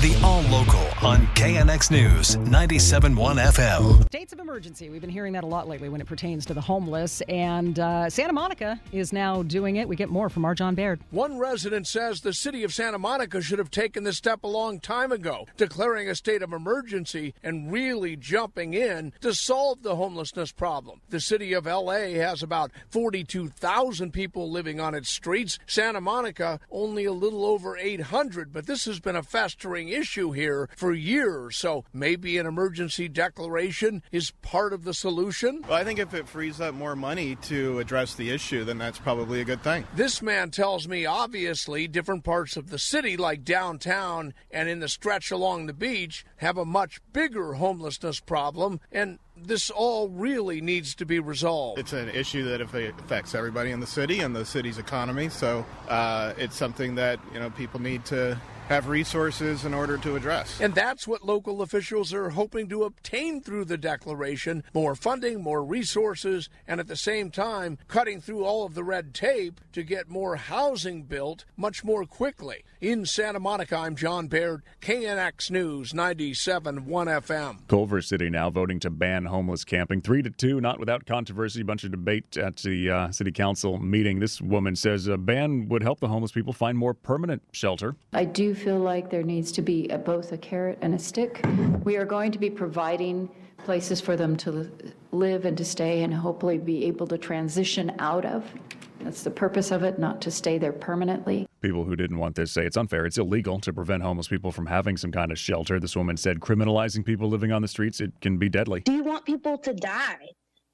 The All Local on KNX News 97.1 FM. States of emergency. We've been hearing that a lot lately when it pertains to the homeless. And uh, Santa Monica is now doing it. We get more from our John Baird. One resident says the city of Santa Monica should have taken this step a long time ago, declaring a state of emergency and really jumping in to solve the homelessness problem. The city of LA has about 42,000 people living on its streets. Santa Monica only a little over 800, but this has been a festering issue here for years. So maybe an emergency declaration is part of the solution. Well, I think if it frees up more money to address the issue, then that's probably a good thing. This man tells me obviously different parts of the city, like downtown and in the stretch along the beach, have a much bigger homelessness problem. And this all really needs to be resolved. It's an issue that affects everybody in the city and the city's economy. So uh, it's something that you know people need to have resources in order to address. And that's what local officials are hoping to obtain through the declaration more funding, more resources, and at the same time, cutting through all of the red tape to get more housing built much more quickly. In Santa Monica, I'm John Baird, KNX News 97.1 FM. Culver City now voting to ban homeless camping. Three to two, not without controversy. A bunch of debate at the uh, city council meeting. This woman says a ban would help the homeless people find more permanent shelter. I do feel like there needs to be a, both a carrot and a stick. We are going to be providing places for them to live and to stay and hopefully be able to transition out of. That's the purpose of it, not to stay there permanently. People who didn't want this say it's unfair. It's illegal to prevent homeless people from having some kind of shelter. This woman said criminalizing people living on the streets, it can be deadly. Do you want people to die?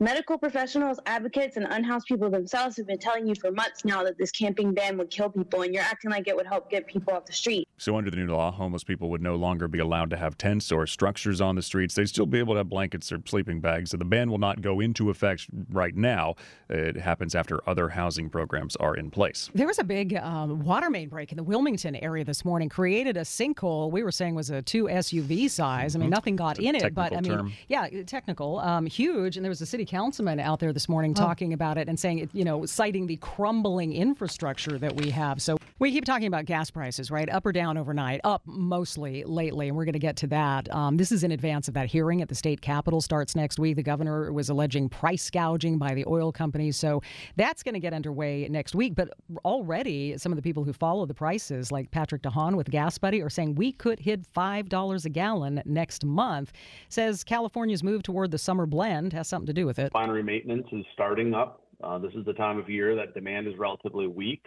Medical professionals, advocates, and unhoused people themselves have been telling you for months now that this camping ban would kill people, and you're acting like it would help get people off the street. So, under the new law, homeless people would no longer be allowed to have tents or structures on the streets. They'd still be able to have blankets or sleeping bags. So, the ban will not go into effect right now. It happens after other housing programs are in place. There was a big um, water main break in the Wilmington area this morning, created a sinkhole. We were saying was a two SUV size. I mean, mm-hmm. nothing got in it, but I mean, term. yeah, technical, um, huge. And there was a city councilman out there this morning oh. talking about it and saying, you know, citing the crumbling infrastructure that we have. So we keep talking about gas prices, right? Up or down overnight? Up mostly lately, and we're going to get to that. Um, this is in advance of that hearing at the state capitol starts next week. The governor was alleging price gouging by the oil companies, so that's going to get underway next week. But already, some of the people who follow the prices, like Patrick DeHaan with GasBuddy, are saying we could hit five dollars a gallon next month. Says California's move toward the summer blend has something to do with it. Refinery maintenance is starting up. Uh, this is the time of year that demand is relatively weak.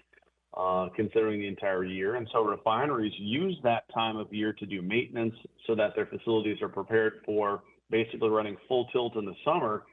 Uh, considering the entire year. And so refineries use that time of year to do maintenance so that their facilities are prepared for basically running full tilt in the summer.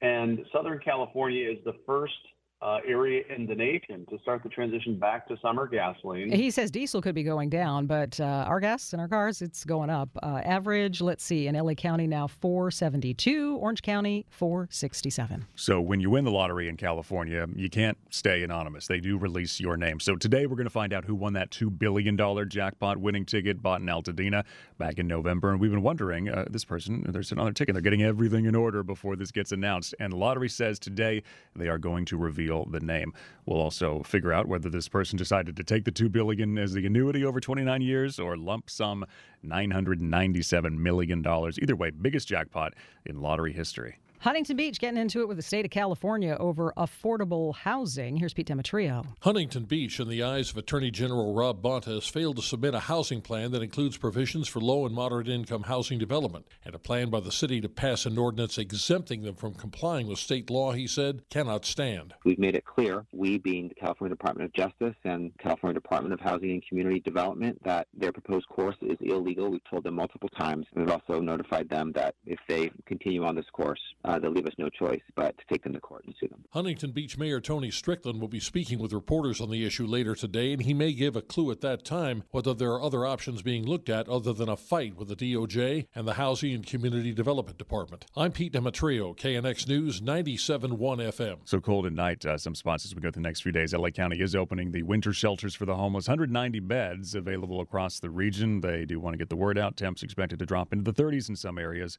And Southern California is the first uh, area in the nation to start the transition back to summer gasoline. He says diesel could be going down, but uh, our gas in our cars, it's going up. Uh, average, let's see, in LA County now 472, Orange County 467. So when you win the lottery in California, you can't stay anonymous. They do release your name. So today we're going to find out who won that $2 billion jackpot winning ticket bought in Altadena back in November. And we've been wondering, uh, this person, there's another ticket. They're getting everything in order before this gets announced. And the lottery says today they are going to reveal reveal the name. We'll also figure out whether this person decided to take the two billion as the annuity over 29 years or lump sum 997 million dollars. Either way, biggest jackpot in lottery history. Huntington Beach getting into it with the state of California over affordable housing. Here's Pete Demetriou. Huntington Beach, in the eyes of Attorney General Rob Bonta, has failed to submit a housing plan that includes provisions for low and moderate income housing development. And a plan by the city to pass an ordinance exempting them from complying with state law, he said, cannot stand. We've made it clear, we being the California Department of Justice and California Department of Housing and Community Development, that their proposed course is illegal. We've told them multiple times. We've also notified them that if they continue on this course, uh, they'll leave us no choice but to take them to court and sue them. Huntington Beach Mayor Tony Strickland will be speaking with reporters on the issue later today, and he may give a clue at that time whether there are other options being looked at other than a fight with the DOJ and the Housing and Community Development Department. I'm Pete Demetriou, KNX News 97.1 FM. So cold at night, uh, some spots as we go through the next few days. LA County is opening the winter shelters for the homeless. 190 beds available across the region. They do want to get the word out. Temps expected to drop into the 30s in some areas,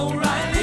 O'Reilly.